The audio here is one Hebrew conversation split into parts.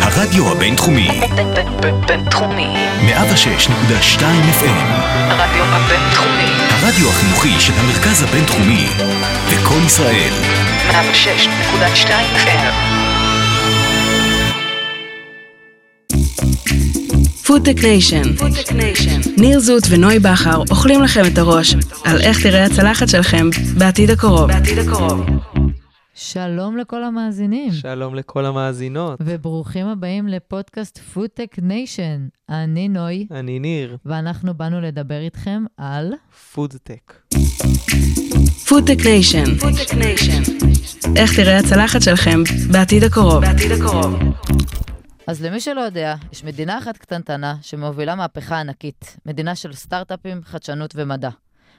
הרדיו הבינתחומי, בינתחומי. 106.2 FM, הרדיו הבינתחומי. הרדיו החינוכי של המרכז הבינתחומי, לקום ישראל, 106.2 FM. Foodtech Nation. ניר זוט ונוי בכר אוכלים לכם את הראש על איך תראה הצלחת שלכם בעתיד הקרוב. שלום לכל המאזינים, שלום לכל המאזינות, וברוכים הבאים לפודקאסט Foodtech Nation. אני נוי, אני ניר, ואנחנו באנו לדבר איתכם על... פודטק. Foodtech Nation. איך תראה הצלחת שלכם בעתיד הקרוב. אז למי שלא יודע, יש מדינה אחת קטנטנה שמובילה מהפכה ענקית, מדינה של סטארט-אפים, חדשנות ומדע.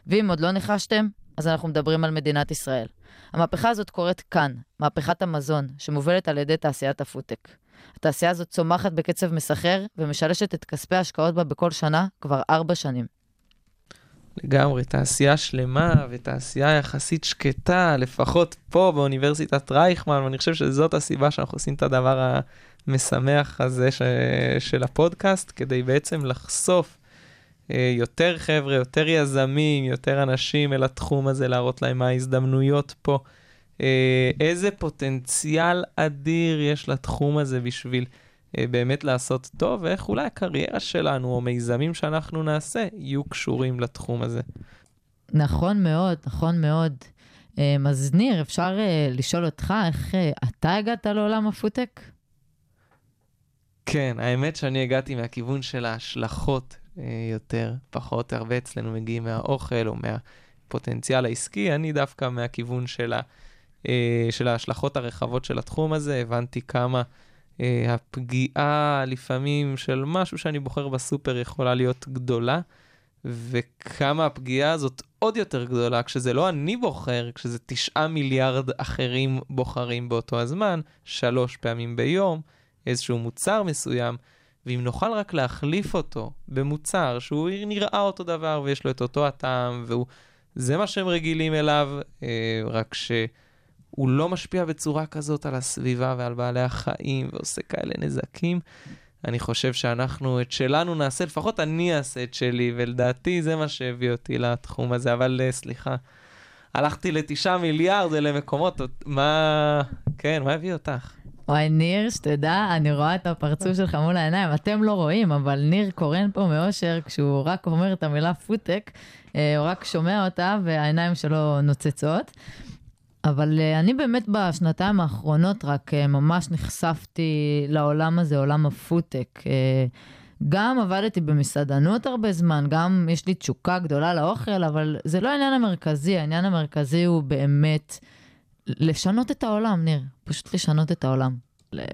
ואם עוד לא ניחשתם, אז אנחנו מדברים על מדינת ישראל. המהפכה הזאת קורית כאן, מהפכת המזון, שמובלת על ידי תעשיית הפודטק. התעשייה הזאת צומחת בקצב מסחרר ומשלשת את כספי ההשקעות בה בכל שנה כבר ארבע שנים. לגמרי, תעשייה שלמה ותעשייה יחסית שקטה, לפחות פה באוניברסיטת רייכמן, ואני חושב שזאת הסיבה שאנחנו עושים את הדבר המשמח הזה ש... של הפודקאסט, כדי בעצם לחשוף יותר חבר'ה, יותר יזמים, יותר אנשים אל התחום הזה, להראות להם מה ההזדמנויות פה. אה, איזה פוטנציאל אדיר יש לתחום הזה בשביל אה, באמת לעשות טוב, ואיך אולי הקריירה שלנו או מיזמים שאנחנו נעשה יהיו קשורים לתחום הזה. נכון מאוד, נכון מאוד. אז ניר, אפשר אה, לשאול אותך איך אה, אתה הגעת לעולם הפודטק? כן, האמת שאני הגעתי מהכיוון של ההשלכות אה, יותר, פחות, הרבה אצלנו מגיעים מהאוכל או מהפוטנציאל העסקי, אני דווקא מהכיוון של, ה, אה, של ההשלכות הרחבות של התחום הזה, הבנתי כמה אה, הפגיעה לפעמים של משהו שאני בוחר בסופר יכולה להיות גדולה, וכמה הפגיעה הזאת עוד יותר גדולה, כשזה לא אני בוחר, כשזה תשעה מיליארד אחרים בוחרים באותו הזמן, שלוש פעמים ביום, איזשהו מוצר מסוים, ואם נוכל רק להחליף אותו במוצר שהוא נראה אותו דבר ויש לו את אותו הטעם, והוא... זה מה שהם רגילים אליו, אה, רק שהוא לא משפיע בצורה כזאת על הסביבה ועל בעלי החיים ועושה כאלה נזקים. אני חושב שאנחנו את שלנו נעשה, לפחות אני אעשה את שלי, ולדעתי זה מה שהביא אותי לתחום הזה, אבל uh, סליחה, הלכתי לתשעה מיליארד אלה מקומות, מה, כן, מה הביא אותך? וואי, ניר, שתדע, אני רואה את הפרצוף שלך מול העיניים, אתם לא רואים, אבל ניר קורן פה מאושר, כשהוא רק אומר את המילה פודטק, אה, הוא רק שומע אותה והעיניים שלו נוצצות. אבל אה, אני באמת בשנתיים האחרונות רק אה, ממש נחשפתי לעולם הזה, עולם הפודטק. גם עבדתי במסעדנות הרבה זמן, גם יש לי תשוקה גדולה לאוכל, אבל זה לא העניין המרכזי, העניין המרכזי הוא באמת לשנות את העולם, ניר. פשוט לשנות את העולם.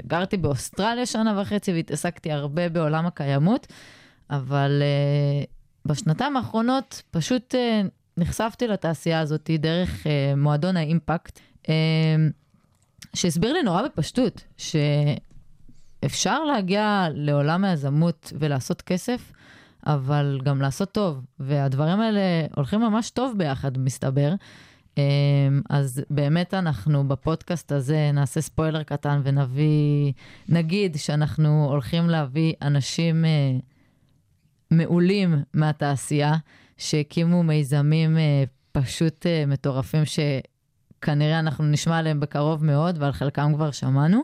גרתי באוסטרליה שנה וחצי והתעסקתי הרבה בעולם הקיימות, אבל uh, בשנתיים האחרונות פשוט uh, נחשפתי לתעשייה הזאת דרך uh, מועדון האימפקט, שהסביר לי נורא בפשטות, שאפשר להגיע לעולם היזמות ולעשות כסף, אבל גם לעשות טוב, והדברים האלה הולכים ממש טוב ביחד, מסתבר. Um, אז באמת אנחנו בפודקאסט הזה נעשה ספוילר קטן ונביא, נגיד שאנחנו הולכים להביא אנשים uh, מעולים מהתעשייה, שהקימו מיזמים uh, פשוט uh, מטורפים, שכנראה אנחנו נשמע עליהם בקרוב מאוד, ועל חלקם כבר שמענו.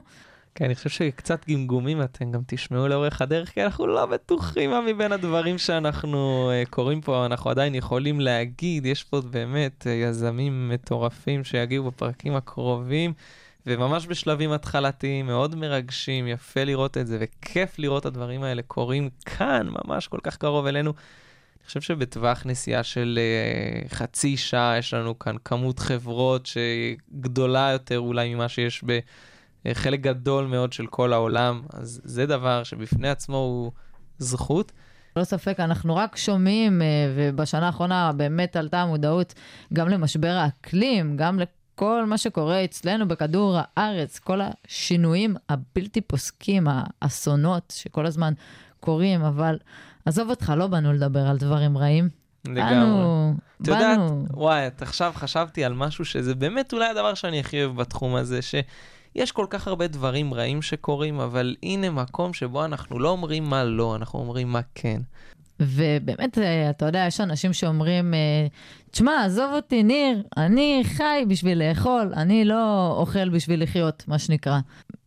כן, אני חושב שקצת גמגומים אתם גם תשמעו לאורך הדרך, כי אנחנו לא בטוחים מה מבין הדברים שאנחנו uh, קוראים פה, אנחנו עדיין יכולים להגיד, יש פה באמת uh, יזמים מטורפים שיגיעו בפרקים הקרובים, וממש בשלבים התחלתיים, מאוד מרגשים, יפה לראות את זה, וכיף לראות את הדברים האלה קורים כאן, ממש כל כך קרוב אלינו. אני חושב שבטווח נסיעה של uh, חצי שעה יש לנו כאן כמות חברות שגדולה יותר אולי ממה שיש ב... חלק גדול מאוד של כל העולם, אז זה דבר שבפני עצמו הוא זכות. ללא ספק, אנחנו רק שומעים, אה, ובשנה האחרונה באמת עלתה המודעות גם למשבר האקלים, גם לכל מה שקורה אצלנו בכדור הארץ, כל השינויים הבלתי פוסקים, האסונות שכל הזמן קורים, אבל עזוב אותך, לא באנו לדבר על דברים רעים. לגמרי. באנו, את יודעת, באנו. וואי, את עכשיו חשבתי על משהו שזה באמת אולי הדבר שאני הכי אוהב בתחום הזה, ש... יש כל כך הרבה דברים רעים שקורים, אבל הנה מקום שבו אנחנו לא אומרים מה לא, אנחנו אומרים מה כן. ובאמת, אה, אתה יודע, יש אנשים שאומרים, אה, תשמע, עזוב אותי, ניר, אני חי בשביל לאכול, אני לא אוכל בשביל לחיות, מה שנקרא.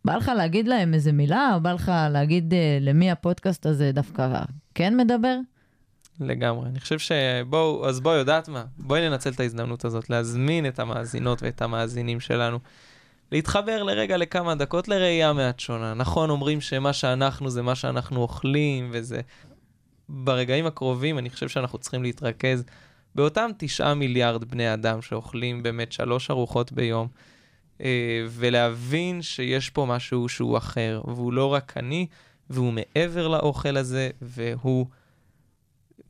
בא לך להגיד להם איזה מילה, או בא לך להגיד אה, למי הפודקאסט הזה דווקא כן מדבר? לגמרי. אני חושב שבואו, אז בואו, יודעת מה? בואי ננצל את ההזדמנות הזאת, להזמין את המאזינות ואת המאזינים שלנו. להתחבר לרגע לכמה דקות לראייה מעט שונה. נכון, אומרים שמה שאנחנו זה מה שאנחנו אוכלים, וזה... ברגעים הקרובים אני חושב שאנחנו צריכים להתרכז באותם תשעה מיליארד בני אדם שאוכלים באמת שלוש ארוחות ביום, אה, ולהבין שיש פה משהו שהוא אחר, והוא לא רק אני, והוא מעבר לאוכל הזה, והוא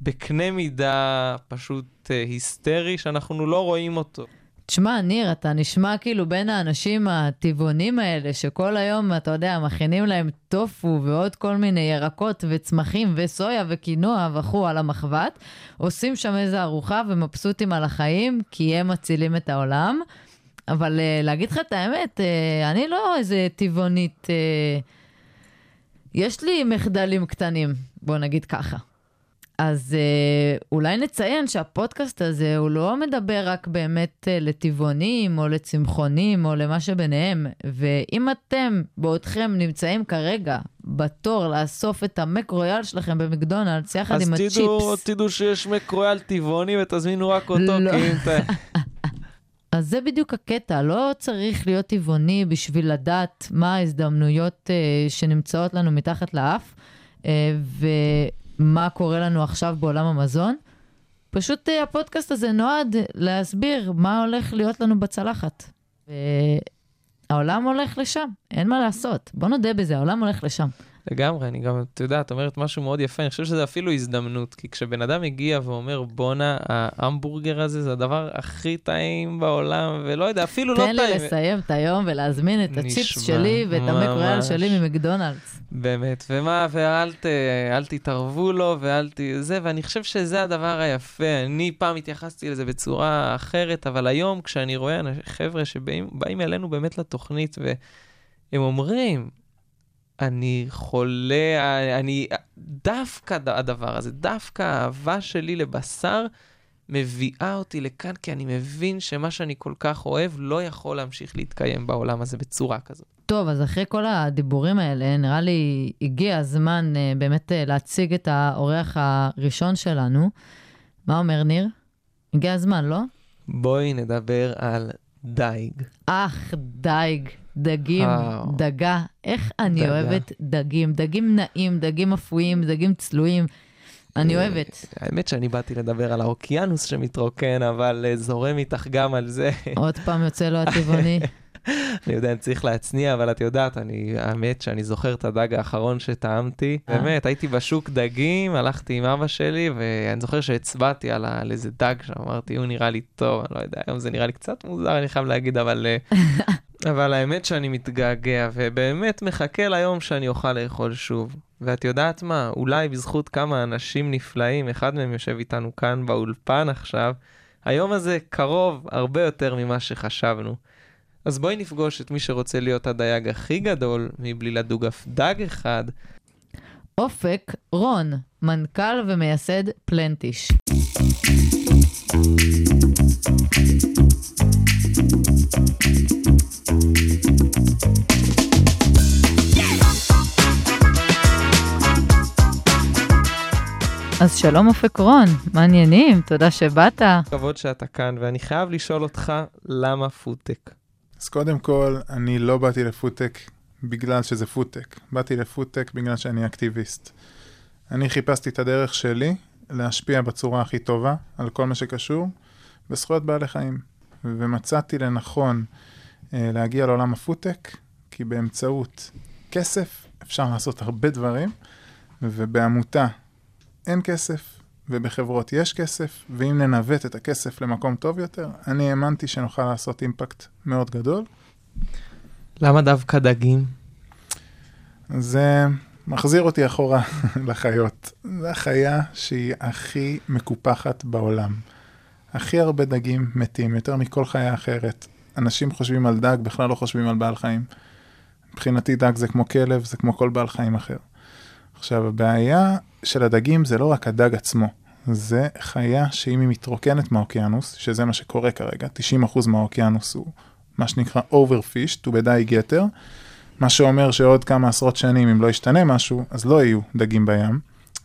בקנה מידה פשוט אה, היסטרי שאנחנו לא רואים אותו. תשמע, ניר, אתה נשמע כאילו בין האנשים הטבעונים האלה, שכל היום, אתה יודע, מכינים להם טופו ועוד כל מיני ירקות וצמחים וסויה וקינוע וכו' על המחבת, עושים שם איזה ארוחה ומבסוטים על החיים, כי הם מצילים את העולם. אבל uh, להגיד לך את האמת, uh, אני לא איזה טבעונית, uh, יש לי מחדלים קטנים, בוא נגיד ככה. אז אה, אולי נציין שהפודקאסט הזה, הוא לא מדבר רק באמת אה, לטבעונים או לצמחונים או למה שביניהם. ואם אתם, בעודכם, נמצאים כרגע בתור לאסוף את המק רויאל שלכם במקדונלדס יחד עם הצ'יפס... אז תדעו שיש מק רויאל טבעוני ותזמינו רק אותו, לא. כי אם אתה... אז זה בדיוק הקטע, לא צריך להיות טבעוני בשביל לדעת מה ההזדמנויות אה, שנמצאות לנו מתחת לאף. ו... מה קורה לנו עכשיו בעולם המזון. פשוט אה, הפודקאסט הזה נועד להסביר מה הולך להיות לנו בצלחת. העולם הולך לשם, אין מה לעשות. בוא נודה בזה, העולם הולך לשם. לגמרי, אני גם, אתה יודע, את אומרת משהו מאוד יפה, אני חושב שזה אפילו הזדמנות, כי כשבן אדם מגיע ואומר, בואנה, ההמבורגר הזה זה הדבר הכי טעים בעולם, ולא יודע, אפילו לא טעים. תן לי לסיים את היום ולהזמין את הצ'יפס שלי ואת המקרויאל שלי ממקדונלדס. באמת, ומה, ואל ת, אל תתערבו לו, ואל ת... זה, ואני חושב שזה הדבר היפה. אני פעם התייחסתי לזה בצורה אחרת, אבל היום, כשאני רואה חבר'ה שבאים אלינו באמת לתוכנית, והם אומרים, אני חולה, אני... דווקא הדבר הזה, דווקא האהבה שלי לבשר מביאה אותי לכאן, כי אני מבין שמה שאני כל כך אוהב לא יכול להמשיך להתקיים בעולם הזה בצורה כזאת. טוב, אז אחרי כל הדיבורים האלה, נראה לי הגיע הזמן uh, באמת uh, להציג את האורח הראשון שלנו. מה אומר ניר? הגיע הזמן, לא? בואי נדבר על דייג. אך, דייג. דגים, וואו. דגה. איך אני דגה. אוהבת דגים. דגים נאים, דגים אפויים, דגים צלויים. אני אה, אוהבת. האמת שאני באתי לדבר על האוקיינוס שמתרוקן, אבל אה, זורם איתך גם על זה. עוד פעם יוצא לו הטבעוני. אני יודע, אני צריך להצניע, אבל את יודעת, אני, האמת שאני זוכר את הדג האחרון שטעמתי. אה. באמת, הייתי בשוק דגים, הלכתי עם אבא שלי, ואני זוכר שהצבעתי על, על איזה דג שם, אמרתי, הוא נראה לי טוב, אני לא יודע, היום זה נראה לי קצת מוזר, אני חייב להגיד, אבל... אבל האמת שאני מתגעגע, ובאמת מחכה ליום שאני אוכל לאכול שוב. ואת יודעת מה, אולי בזכות כמה אנשים נפלאים, אחד מהם יושב איתנו כאן באולפן עכשיו, היום הזה קרוב הרבה יותר ממה שחשבנו. אז בואי נפגוש את מי שרוצה להיות הדייג הכי גדול, מבלי לדוג אף דג אחד. אופק רון, מנכ"ל ומייסד פלנטיש. אז שלום אופק רון, מה העניינים, תודה שבאת. כבוד שאתה כאן, ואני חייב לשאול אותך, למה פודטק? אז קודם כל, אני לא באתי לפודטק בגלל שזה פודטק. באתי לפודטק בגלל שאני אקטיביסט. אני חיפשתי את הדרך שלי להשפיע בצורה הכי טובה על כל מה שקשור בזכויות בעלי חיים. ומצאתי לנכון להגיע לעולם הפודטק, כי באמצעות כסף אפשר לעשות הרבה דברים, ובעמותה אין כסף, ובחברות יש כסף, ואם ננווט את הכסף למקום טוב יותר, אני האמנתי שנוכל לעשות אימפקט מאוד גדול. למה דווקא דגים? זה מחזיר אותי אחורה לחיות. זו החיה שהיא הכי מקופחת בעולם. הכי הרבה דגים מתים, יותר מכל חיה אחרת. אנשים חושבים על דג, בכלל לא חושבים על בעל חיים. מבחינתי דג זה כמו כלב, זה כמו כל בעל חיים אחר. עכשיו, הבעיה של הדגים זה לא רק הדג עצמו, זה חיה שאם היא מתרוקנת מהאוקיינוס, שזה מה שקורה כרגע, 90% מהאוקיינוס הוא מה שנקרא overfished, הוא בדייג יתר, מה שאומר שעוד כמה עשרות שנים, אם לא ישתנה משהו, אז לא יהיו דגים בים.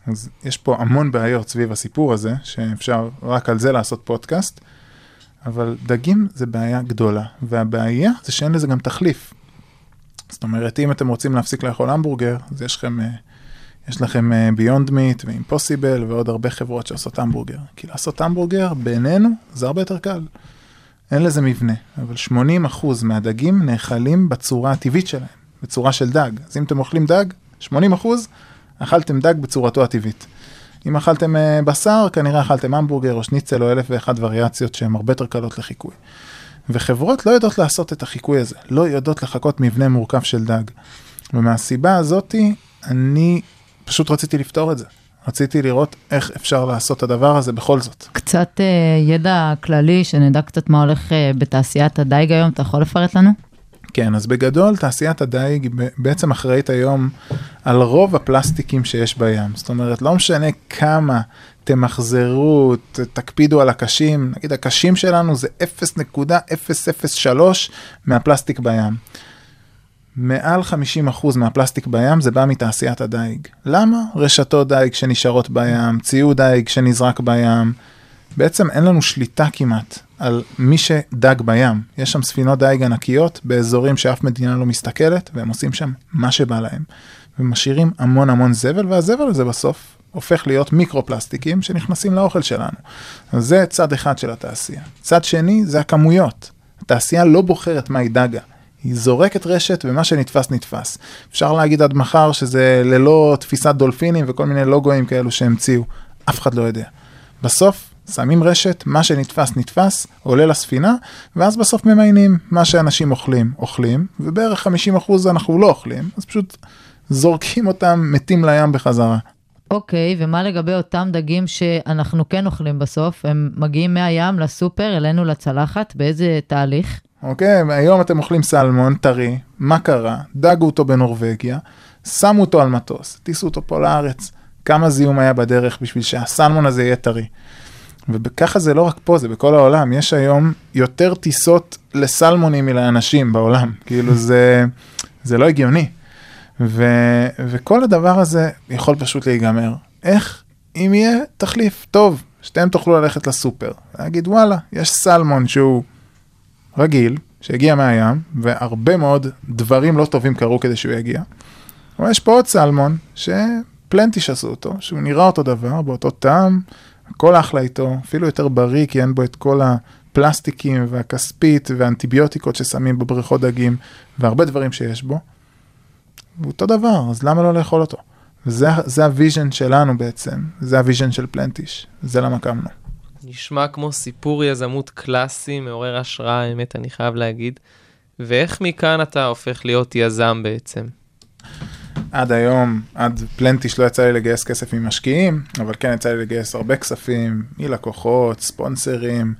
אז יש פה המון בעיות סביב הסיפור הזה, שאפשר רק על זה לעשות פודקאסט, אבל דגים זה בעיה גדולה, והבעיה זה שאין לזה גם תחליף. זאת אומרת, אם אתם רוצים להפסיק לאכול המבורגר, אז יש לכם, אה, יש לכם ביונד מיט ואימפוסיבל ועוד הרבה חברות שעושות המבורגר. כי לעשות המבורגר, בינינו, זה הרבה יותר קל. אין לזה מבנה, אבל 80% מהדגים נאכלים בצורה הטבעית שלהם, בצורה של דג. אז אם אתם אוכלים דג, 80% אכלתם דג בצורתו הטבעית. אם אכלתם uh, בשר, כנראה אכלתם המבורגר או שניצל או אלף ואחת וריאציות שהן הרבה יותר קלות לחיקוי. וחברות לא יודעות לעשות את החיקוי הזה, לא יודעות לחכות מבנה מורכב של דג. ומהסיבה הזאתי, אני פשוט רציתי לפתור את זה. רציתי לראות איך אפשר לעשות את הדבר הזה בכל זאת. קצת אה, ידע כללי, שנדע קצת מה הולך אה, בתעשיית הדייג היום, אתה יכול לפרט לנו? כן, אז בגדול תעשיית הדייג בעצם אחראית היום על רוב הפלסטיקים שיש בים. זאת אומרת, לא משנה כמה תמחזרו, תקפידו על הקשים, נגיד הקשים שלנו זה 0.003 מהפלסטיק בים. מעל 50% מהפלסטיק בים זה בא מתעשיית הדייג. למה? רשתות דייג שנשארות בים, ציוד דייג שנזרק בים. בעצם אין לנו שליטה כמעט על מי שדג בים. יש שם ספינות דייג ענקיות באזורים שאף מדינה לא מסתכלת, והם עושים שם מה שבא להם. ומשאירים המון המון זבל, והזבל הזה בסוף הופך להיות מיקרו-פלסטיקים שנכנסים לאוכל שלנו. אז זה צד אחד של התעשייה. צד שני זה הכמויות. התעשייה לא בוחרת מה היא דגה. היא זורקת רשת ומה שנתפס נתפס. אפשר להגיד עד מחר שזה ללא תפיסת דולפינים וכל מיני לוגויים כאלו שהמציאו. אף אחד לא יודע. בסוף שמים רשת, מה שנתפס נתפס, עולה לספינה, ואז בסוף ממיינים מה שאנשים אוכלים, אוכלים, ובערך 50% אנחנו לא אוכלים, אז פשוט זורקים אותם מתים לים בחזרה. אוקיי, ומה לגבי אותם דגים שאנחנו כן אוכלים בסוף? הם מגיעים מהים לסופר, אלינו לצלחת, באיזה תהליך? אוקיי, היום אתם אוכלים סלמון טרי, מה קרה? דגו אותו בנורבגיה, שמו אותו על מטוס, טיסו אותו פה לארץ. כמה זיהום היה בדרך בשביל שהסלמון הזה יהיה טרי. וככה זה לא רק פה, זה בכל העולם. יש היום יותר טיסות לסלמונים מלאנשים בעולם. כאילו זה, זה לא הגיוני. ו, וכל הדבר הזה יכול פשוט להיגמר. איך? אם יהיה תחליף טוב, שאתם תוכלו ללכת לסופר, להגיד וואלה, יש סלמון שהוא רגיל, שהגיע מהים, והרבה מאוד דברים לא טובים קרו כדי שהוא יגיע. אבל יש פה עוד סלמון, שפלנטיש עשו אותו, שהוא נראה אותו דבר, באותו טעם, הכל אחלה איתו, אפילו יותר בריא, כי אין בו את כל הפלסטיקים והכספית והאנטיביוטיקות ששמים בבריכות דגים, והרבה דברים שיש בו. אותו דבר, אז למה לא לאכול אותו? זה, זה ה vision שלנו בעצם, זה ה vision של Plantish, זה למה קמנו. נשמע כמו סיפור יזמות קלאסי, מעורר השראה, האמת, אני חייב להגיד. ואיך מכאן אתה הופך להיות יזם בעצם? עד היום, עד פלנטיש לא יצא לי לגייס כסף ממשקיעים, אבל כן יצא לי לגייס הרבה כספים מלקוחות, ספונסרים,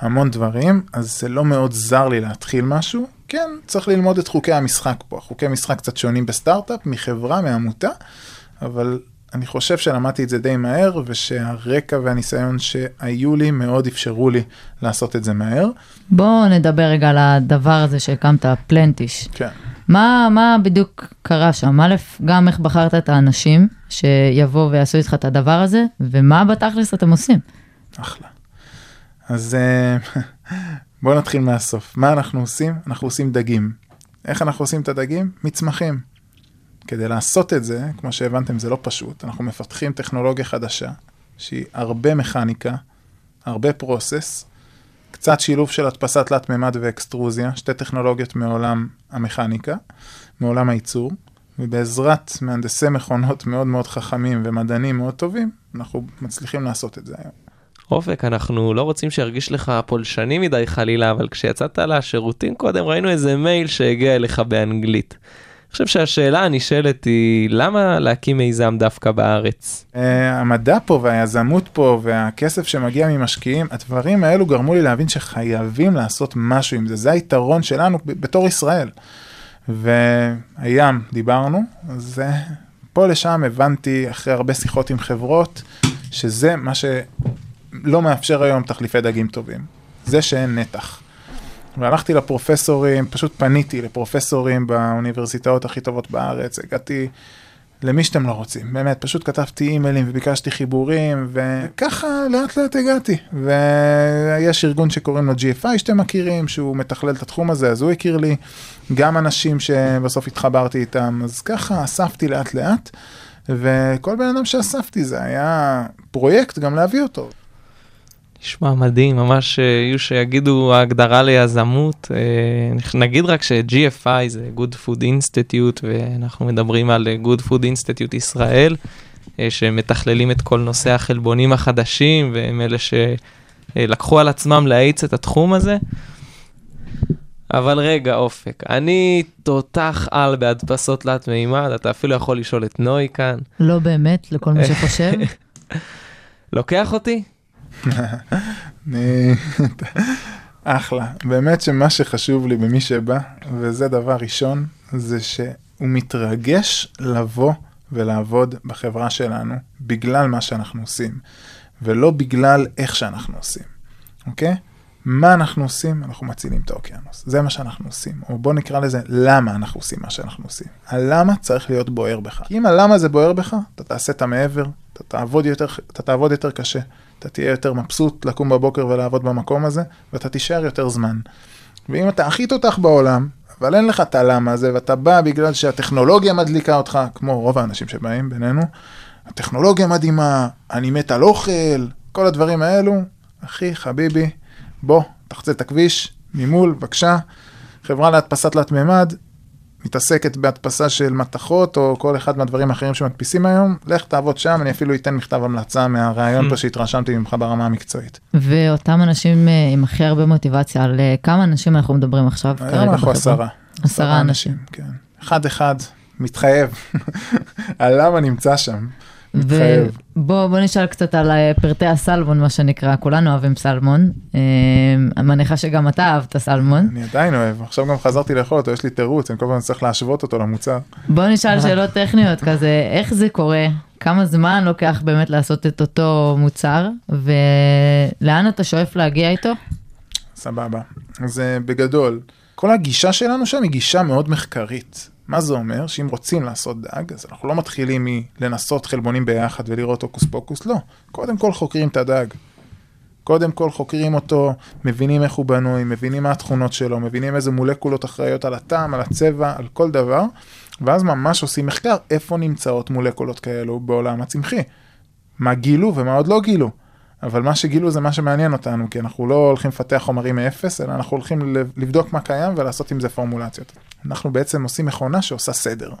המון דברים, אז זה לא מאוד זר לי להתחיל משהו. כן, צריך ללמוד את חוקי המשחק פה. חוקי משחק קצת שונים בסטארט-אפ, מחברה, מעמותה, אבל אני חושב שלמדתי את זה די מהר, ושהרקע והניסיון שהיו לי מאוד אפשרו לי לעשות את זה מהר. בואו נדבר רגע על הדבר הזה שהקמת, פלנטיש. כן. מה, מה בדיוק קרה שם? א', גם איך בחרת את האנשים שיבואו ויעשו איתך את הדבר הזה, ומה בתכלס אתם עושים? אחלה. אז אה, בואו נתחיל מהסוף. מה אנחנו עושים? אנחנו עושים דגים. איך אנחנו עושים את הדגים? מצמחים. כדי לעשות את זה, כמו שהבנתם, זה לא פשוט. אנחנו מפתחים טכנולוגיה חדשה, שהיא הרבה מכניקה, הרבה פרוסס, קצת שילוב של הדפסת תלת מימד ואקסטרוזיה, שתי טכנולוגיות מעולם המכניקה, מעולם הייצור, ובעזרת מהנדסי מכונות מאוד מאוד חכמים ומדענים מאוד טובים, אנחנו מצליחים לעשות את זה היום. אופק, אנחנו לא רוצים שירגיש לך פולשני מדי חלילה, אבל כשיצאת לשירותים קודם ראינו איזה מייל שהגיע אליך באנגלית. אני חושב שהשאלה הנשאלת היא, למה להקים מיזם דווקא בארץ? Uh, המדע פה והיזמות פה והכסף שמגיע ממשקיעים, הדברים האלו גרמו לי להבין שחייבים לעשות משהו עם זה. זה היתרון שלנו בתור ישראל. והים, דיברנו, אז uh, פה לשם הבנתי, אחרי הרבה שיחות עם חברות, שזה מה שלא מאפשר היום תחליפי דגים טובים. זה שאין נתח. והלכתי לפרופסורים, פשוט פניתי לפרופסורים באוניברסיטאות הכי טובות בארץ, הגעתי למי שאתם לא רוצים, באמת, פשוט כתבתי אימיילים וביקשתי חיבורים, וככה לאט לאט הגעתי. ויש ארגון שקוראים לו GFI שאתם מכירים, שהוא מתכלל את התחום הזה, אז הוא הכיר לי גם אנשים שבסוף התחברתי איתם, אז ככה אספתי לאט לאט, וכל בן אדם שאספתי זה היה פרויקט גם להביא אותו. נשמע מדהים, ממש אה, יהיו שיגידו ההגדרה ליזמות. אה, נגיד רק ש-GFI זה Good Food Institute, ואנחנו מדברים על אה, Good Food Institute ישראל, שמתכללים את כל נושא החלבונים החדשים, והם אלה שלקחו על עצמם להאיץ את התחום הזה. אבל רגע, אופק, אני תותח על בהדפסות תלת מימד, אתה אפילו יכול לשאול את נוי כאן. לא באמת, לכל מי שחושב. לוקח אותי? אני... אחלה. באמת שמה שחשוב לי במי שבא, וזה דבר ראשון, זה שהוא מתרגש לבוא ולעבוד בחברה שלנו בגלל מה שאנחנו עושים, ולא בגלל איך שאנחנו עושים, אוקיי? מה אנחנו עושים? אנחנו מצילים את האוקיינוס. זה מה שאנחנו עושים. או בוא נקרא לזה למה אנחנו עושים מה שאנחנו עושים. הלמה צריך להיות בוער בך. כי אם הלמה זה בוער בך, אתה תעשה את המעבר, אתה תעבוד יותר, אתה תעבוד יותר קשה. אתה תהיה יותר מבסוט לקום בבוקר ולעבוד במקום הזה, ואתה תישאר יותר זמן. ואם אתה הכי תותח בעולם, אבל אין לך את הלמה הזה, ואתה בא בגלל שהטכנולוגיה מדליקה אותך, כמו רוב האנשים שבאים בינינו, הטכנולוגיה מדהימה, אני מת על אוכל, כל הדברים האלו, אחי, חביבי, בוא, תחצה את הכביש, ממול, בבקשה. חברה להדפסת תלת מימד, מתעסקת בהדפסה של מתכות, או כל אחד מהדברים האחרים שמדפיסים היום, לך תעבוד שם, אני אפילו אתן מכתב המלצה מהרעיון פה שהתרשמתי ממך ברמה המקצועית. ואותם אנשים אה, עם הכי הרבה מוטיבציה, על אה, כמה אנשים אנחנו מדברים עכשיו כרגע היום אנחנו? עשרה. עשרה אנשים. כן. אחד אחד, מתחייב. הלמה נמצא שם. ובוא בוא נשאל קצת על אה, פרטי הסלמון, מה שנקרא, כולנו אוהבים סלמון. אה, אני מניחה שגם אתה אהבת סלמון. אני עדיין אוהב, עכשיו גם חזרתי לאכול אותו, יש לי תירוץ, אני כל פעם צריך להשוות אותו למוצר. בוא נשאל שאלות טכניות כזה, איך זה קורה? כמה זמן לוקח באמת לעשות את אותו מוצר, ולאן אתה שואף להגיע איתו? סבבה. אז אה, בגדול, כל הגישה שלנו שם היא גישה מאוד מחקרית. מה זה אומר? שאם רוצים לעשות דג, אז אנחנו לא מתחילים מלנסות חלבונים ביחד ולראות הוקוס פוקוס, לא. קודם כל חוקרים את הדג. קודם כל חוקרים אותו, מבינים איך הוא בנוי, מבינים מה התכונות שלו, מבינים איזה מולקולות אחראיות על הטעם, על הצבע, על כל דבר, ואז ממש עושים מחקר איפה נמצאות מולקולות כאלו בעולם הצמחי. מה גילו ומה עוד לא גילו. אבל מה שגילו זה מה שמעניין אותנו, כי אנחנו לא הולכים לפתח חומרים מאפס, אלא אנחנו הולכים לבדוק מה קיים ולעשות עם זה פורמולציות. אנחנו בעצם עושים מכונה שעושה סדר.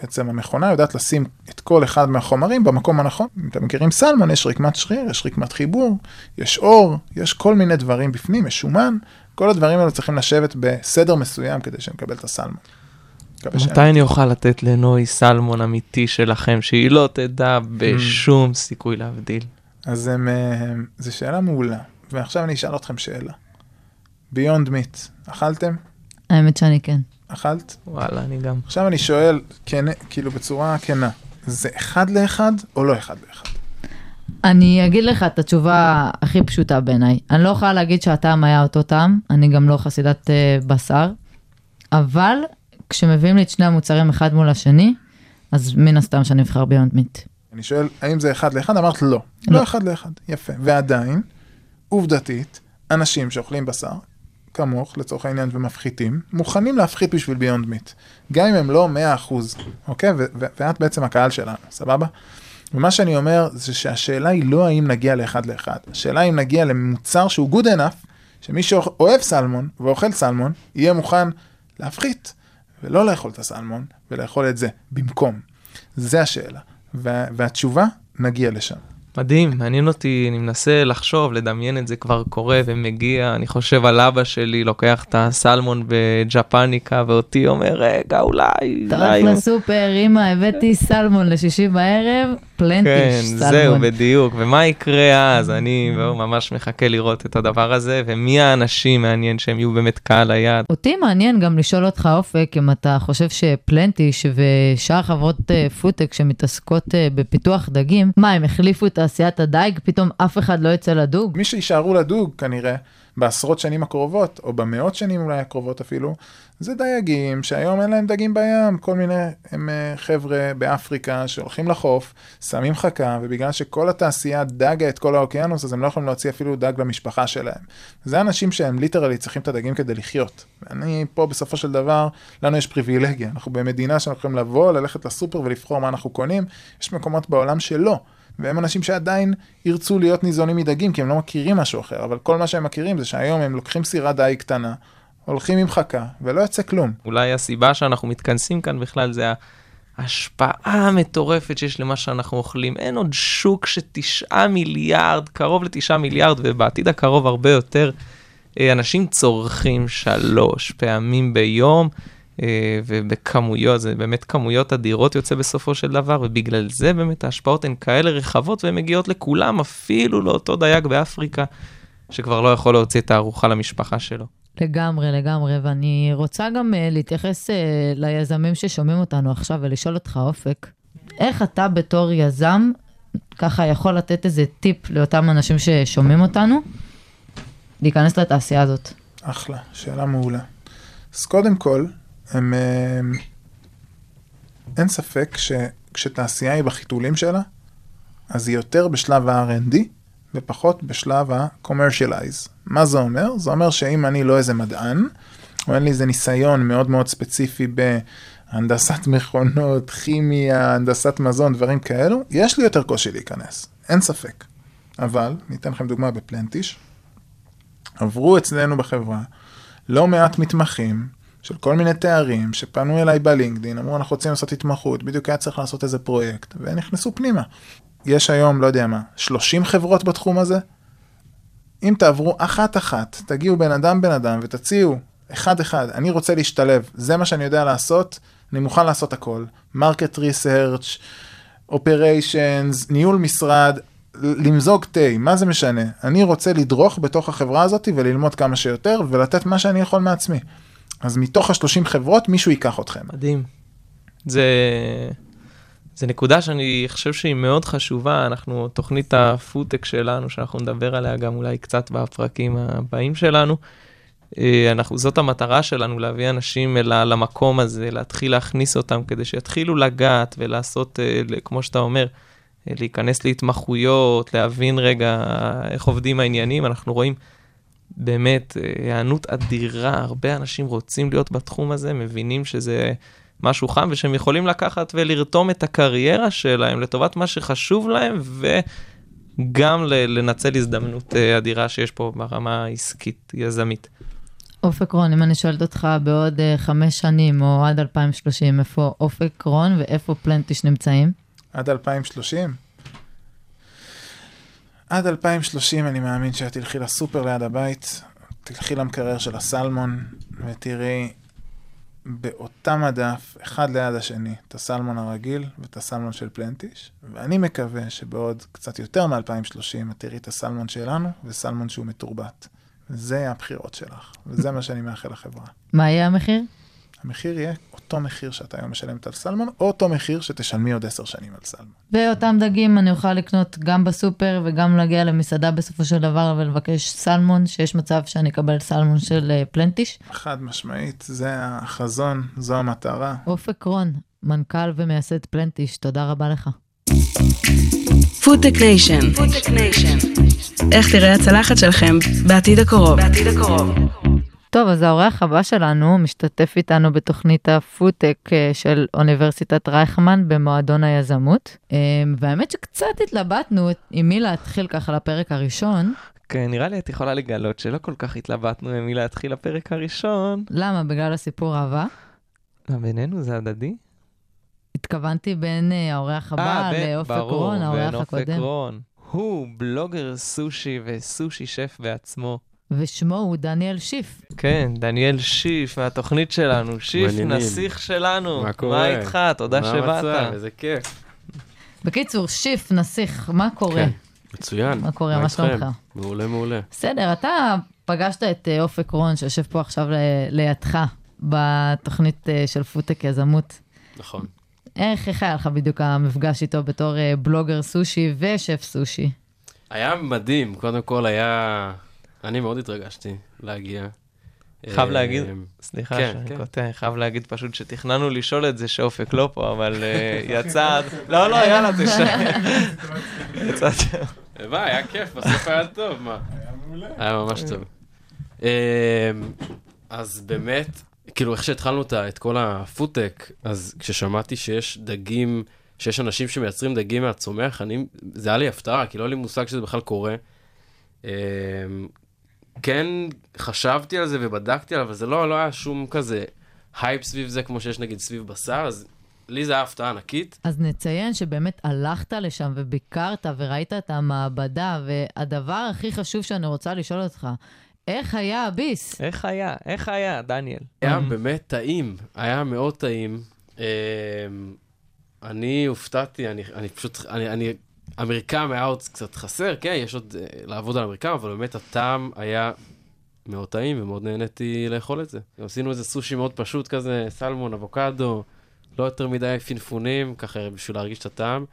בעצם המכונה יודעת לשים את כל אחד מהחומרים במקום הנכון. אם אתם מכירים סלמון, יש רקמת שריר, יש רקמת חיבור, יש אור, יש כל מיני דברים בפנים, יש שומן. כל הדברים האלה צריכים לשבת בסדר מסוים כדי שנקבל את הסלמון. מתי אני אוכל לתת לנוי סלמון אמיתי שלכם, שהיא לא תדע בשום סיכוי להבדיל? אז הם, אה, זו שאלה מעולה. ועכשיו אני אשאל אתכם שאלה. ביונד מיט, אכלתם? האמת שאני כן. אכלת? וואלה, אני גם. עכשיו אני שואל, כן, כאילו בצורה כנה, זה אחד לאחד או לא אחד לאחד? אני אגיד לך את התשובה הכי פשוטה בעיניי. אני לא יכולה להגיד שהטעם היה אותו טעם, אני גם לא חסידת uh, בשר, אבל כשמביאים לי את שני המוצרים אחד מול השני, אז מן הסתם שאני אבחר ביונד מיט. אני שואל, האם זה אחד לאחד? אמרת לא. לא, לא. אחד לאחד, יפה. ועדיין, עובדתית, אנשים שאוכלים בשר, כמוך, לצורך העניין, ומפחיתים, מוכנים להפחית בשביל ביונד מיט. גם אם הם לא 100%, אוקיי? ו- ו- ואת בעצם הקהל שלנו, סבבה? ומה שאני אומר, זה שהשאלה היא לא האם נגיע לאחד לאחד. השאלה אם נגיע למוצר שהוא good enough, שמי שאוהב סלמון ואוכל סלמון, יהיה מוכן להפחית, ולא לאכול את הסלמון, ולאכול את זה במקום. זה השאלה. וה- והתשובה, נגיע לשם. מדהים, מעניין אותי, אני מנסה לחשוב, לדמיין את זה כבר קורה ומגיע, אני חושב על אבא שלי, לוקח את הסלמון בג'פניקה, ואותי אומר, רגע, אולי, אתה אולי... הולך לסופר, אמא, הבאתי סלמון לשישי בערב, כן, פלנטיש זהו, סלמון. בדיוק. ומה יקרה אז? אני והוא ממש מחכה לראות את הדבר הזה, ומי האנשים מעניין שהם יהיו באמת קהל היעד. אותי מעניין גם לשאול אותך, אופק, אם אתה חושב שפלנטיש ושאר חברות אה, פודטק שמתעסקות אה, בפיתוח דגים, מה, הם החליפו את תעשיית הדייג? פתאום אף אחד לא יצא לדוג? מי שיישארו לדוג כנראה בעשרות שנים הקרובות, או במאות שנים אולי הקרובות אפילו, זה דייגים שהיום אין להם דגים בים, כל מיני הם אה, חבר'ה באפריקה שהולכים לחוף, שמים חכה, ובגלל שכל התעשייה דגה את כל האוקיינוס, אז הם לא יכולים להוציא אפילו דג למשפחה שלהם. זה אנשים שהם literally צריכים את הדגים כדי לחיות. ואני פה בסופו של דבר, לנו יש פריבילגיה, אנחנו במדינה שאנחנו יכולים לבוא, ללכת לסופר ולבחור מה אנחנו קונים, יש מקומות בעולם שלא. והם אנשים שעדיין ירצו להיות ניזונים מדגים, כי הם לא מכירים משהו אחר, אבל כל מה שהם מכירים זה שהיום הם לוקחים סירת דייג קטנה, הולכים עם חכה, ולא יוצא כלום. אולי הסיבה שאנחנו מתכנסים כאן בכלל זה ההשפעה המטורפת שיש למה שאנחנו אוכלים. אין עוד שוק שתשעה מיליארד, קרוב לתשעה מיליארד, ובעתיד הקרוב הרבה יותר, אה, אנשים צורכים שלוש פעמים ביום, אה, ובכמויות, זה באמת כמויות אדירות יוצא בסופו של דבר, ובגלל זה באמת ההשפעות הן כאלה רחבות, והן מגיעות לכולם, אפילו לאותו דייג באפריקה, שכבר לא יכול להוציא את הארוחה למשפחה שלו. לגמרי, לגמרי, ואני רוצה גם uh, להתייחס uh, ליזמים ששומעים אותנו עכשיו ולשאול אותך, אופק, איך אתה בתור יזם ככה יכול לתת איזה טיפ לאותם אנשים ששומעים אותנו להיכנס לתעשייה הזאת? אחלה, שאלה מעולה. אז קודם כל, הם, הם, אין ספק שכשתעשייה היא בחיתולים שלה, אז היא יותר בשלב ה-R&D ופחות בשלב ה-commercialize. מה זה אומר? זה אומר שאם אני לא איזה מדען, או אין לי איזה ניסיון מאוד מאוד ספציפי בהנדסת מכונות, כימיה, הנדסת מזון, דברים כאלו, יש לי יותר קושי להיכנס, אין ספק. אבל, ניתן לכם דוגמה ב Plantish, עברו אצלנו בחברה לא מעט מתמחים של כל מיני תארים שפנו אליי ב LinkedIn, אמרו אנחנו רוצים לעשות התמחות, בדיוק היה צריך לעשות איזה פרויקט, ונכנסו פנימה. יש היום, לא יודע מה, 30 חברות בתחום הזה? אם תעברו אחת-אחת, תגיעו בן אדם בן אדם ותציעו אחד-אחד, אני רוצה להשתלב, זה מה שאני יודע לעשות, אני מוכן לעשות הכל. market research, אופריישנס, ניהול משרד, למזוג תה, מה זה משנה? אני רוצה לדרוך בתוך החברה הזאת וללמוד כמה שיותר ולתת מה שאני יכול מעצמי. אז מתוך ה-30 חברות מישהו ייקח אתכם. מדהים. זה, זה נקודה שאני חושב שהיא מאוד חשובה. אנחנו, תוכנית הפודטק שלנו, שאנחנו נדבר עליה גם אולי קצת בפרקים הבאים שלנו, אה, אנחנו, זאת המטרה שלנו, להביא אנשים אל, למקום הזה, להתחיל להכניס אותם כדי שיתחילו לגעת ולעשות, אה, כמו שאתה אומר, אה, להיכנס להתמחויות, להבין רגע איך עובדים העניינים. אנחנו רואים באמת היענות אדירה, הרבה אנשים רוצים להיות בתחום הזה, מבינים שזה משהו חם, ושהם יכולים לקחת ולרתום את הקריירה שלהם לטובת מה שחשוב להם, וגם לנצל הזדמנות אדירה שיש פה ברמה העסקית, יזמית. אופק רון, אם אני שואלת אותך בעוד uh, חמש שנים או עד 2030, איפה אופק רון ואיפה פלנטיש נמצאים? עד 2030? עד 2030 אני מאמין שאת תלכי לסופר ליד הבית, תלכי למקרר של הסלמון, ותראי באותה מדף, אחד ליד השני, את הסלמון הרגיל ואת הסלמון של פלנטיש, ואני מקווה שבעוד קצת יותר מ-2030 את תראי את הסלמון שלנו וסלמון שהוא מתורבת. זה הבחירות שלך, וזה מה שאני מאחל לחברה. מה יהיה המחיר? המחיר יהיה אותו מחיר שאת היום משלמת על סלמון, או אותו מחיר שתשלמי עוד עשר שנים על סלמון. ואותם דגים אני אוכל לקנות גם בסופר וגם להגיע למסעדה בסופו של דבר ולבקש סלמון, שיש מצב שאני אקבל סלמון של אה, Plantish. חד משמעית, זה החזון, זו המטרה. אופק רון, מנכ"ל ומייסד Plantish, תודה רבה לך. FoodTech Nation, איך תראה הצלחת שלכם בעתיד הקרוב. בעתיד הקרוב. טוב, אז האורח הבא שלנו משתתף איתנו בתוכנית הפודטק של אוניברסיטת רייכמן במועדון היזמות. והאמת שקצת התלבטנו עם מי להתחיל ככה לפרק הראשון. כן, נראה לי את יכולה לגלות שלא כל כך התלבטנו עם מי להתחיל לפרק הראשון. למה? בגלל הסיפור אהבה? מה, בינינו זה הדדי? התכוונתי בין האורח הבא לאופק רון, האורח הקודם. בין אופק רון. הוא בלוגר סושי וסושי שף בעצמו. ושמו הוא דניאל שיף. כן, דניאל שיף מהתוכנית שלנו. שיף, מעניינים. נסיך שלנו. מה קורה? מה איתך? תודה מה שבאת. המצב? איזה כיף. בקיצור, שיף, נסיך, מה קורה? כן, מצוין. מה קורה? מה? שלומך? מעולה, מעולה. בסדר, אתה פגשת את אה, אופק רון, שיושב פה עכשיו לידך, בתוכנית אה, של פודטק יזמות. נכון. איך, איך היה לך בדיוק המפגש איתו בתור אה, בלוגר סושי ושף סושי? היה מדהים, קודם כל היה... אני מאוד התרגשתי להגיע. חייב אה, להגיד, סליחה כן, שאני כן. קוטע, חייב להגיד פשוט שתכננו לשאול את זה שאופק לא פה, אבל אה, יצא... לא, לא, יאללה, תשאל. יצא... מה, היה כיף, בסוף היה טוב, מה? היה ממש טוב. אז באמת, כאילו, איך שהתחלנו את כל הפודטק, אז כששמעתי שיש דגים, שיש אנשים שמייצרים דגים מהצומח, אני, זה היה לי הפתעה, כי לא היה לי מושג שזה בכלל קורה. כן, חשבתי על זה ובדקתי עליו, אבל זה לא, לא היה שום כזה הייפ סביב זה, כמו שיש נגיד סביב בשר, אז לי זה היה הפתעה ענקית. אז נציין שבאמת הלכת לשם וביקרת וראית את המעבדה, והדבר הכי חשוב שאני רוצה לשאול אותך, איך היה הביס? איך היה? איך היה, דניאל? היה באמת טעים, היה מאוד טעים. אמ, אני הופתעתי, אני, אני פשוט, אני, אני, אמריקם היה עוד קצת חסר, כן, יש עוד אה, לעבוד על אמריקם, אבל באמת הטעם היה מאוד טעים ומאוד נהניתי לאכול את זה. עשינו איזה סושי מאוד פשוט כזה, סלמון, אבוקדו, לא יותר מדי פינפונים, ככה בשביל להרגיש את הטעם.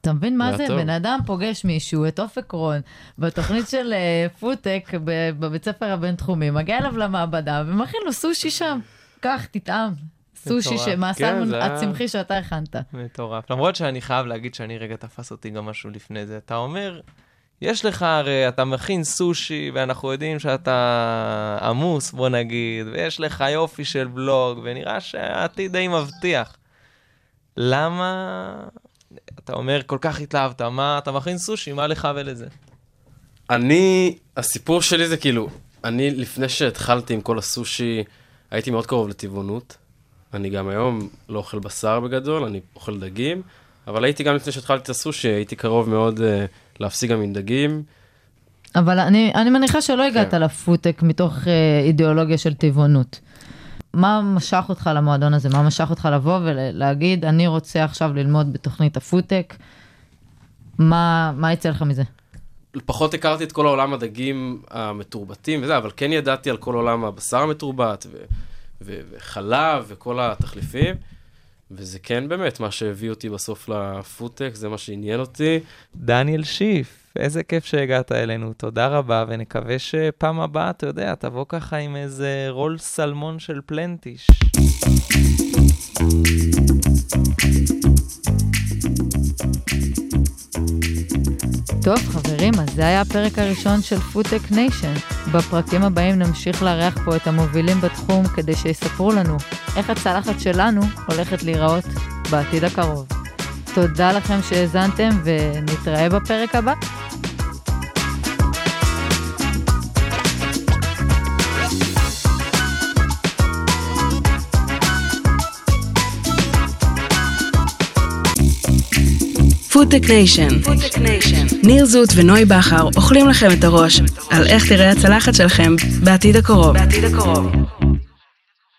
אתה מבין מה זה? טוב. בן אדם פוגש מישהו, את אופק רון, בתוכנית של אה, פודטק בבית ספר הבינתחומי, מגיע אליו למעבדה ומכין לו סושי שם. קח, תטעם. סושי מטורף. כן, מהסלמון זה הצמחי שאתה הכנת. מטורף. למרות שאני חייב להגיד שאני רגע תפס אותי גם משהו לפני זה. אתה אומר, יש לך הרי, אתה מכין סושי, ואנחנו יודעים שאתה עמוס, בוא נגיד, ויש לך יופי של בלוג, ונראה שהעתיד די מבטיח. למה, אתה אומר, כל כך התלהבת, מה, אתה מכין סושי, מה לך ולזה? אני, הסיפור שלי זה כאילו, אני לפני שהתחלתי עם כל הסושי, הייתי מאוד קרוב לטבעונות. אני גם היום לא אוכל בשר בגדול, אני אוכל דגים, אבל הייתי גם לפני שהתחלתי את הסושי, הייתי קרוב מאוד uh, להפסיק גם עם דגים. אבל אני, אני מניחה שלא הגעת כן. לפודטק מתוך אה, אידיאולוגיה של טבעונות. מה משך אותך למועדון הזה? מה משך אותך לבוא ולהגיד, אני רוצה עכשיו ללמוד בתוכנית הפודטק? מה, מה יצא לך מזה? פחות הכרתי את כל העולם הדגים המתורבתים וזה, אבל כן ידעתי על כל עולם הבשר המתורבת ו- וחלב וכל התחליפים. וזה כן באמת מה שהביא אותי בסוף לפודטק, זה מה שעניין אותי. דניאל שיף, איזה כיף שהגעת אלינו, תודה רבה, ונקווה שפעם הבאה, אתה יודע, תבוא ככה עם איזה רול סלמון של פלנטיש. טוב, חברים, אז זה היה הפרק הראשון של FoodTech Nation. בפרקים הבאים נמשיך לארח פה את המובילים בתחום כדי שיספרו לנו איך הצלחת שלנו הולכת להיראות בעתיד הקרוב. תודה לכם שהאזנתם ונתראה בפרק הבא. FoodTech Nation. ניר זוט ונוי בכר אוכלים לכם את הראש על איך תראה הצלחת שלכם בעתיד הקרוב.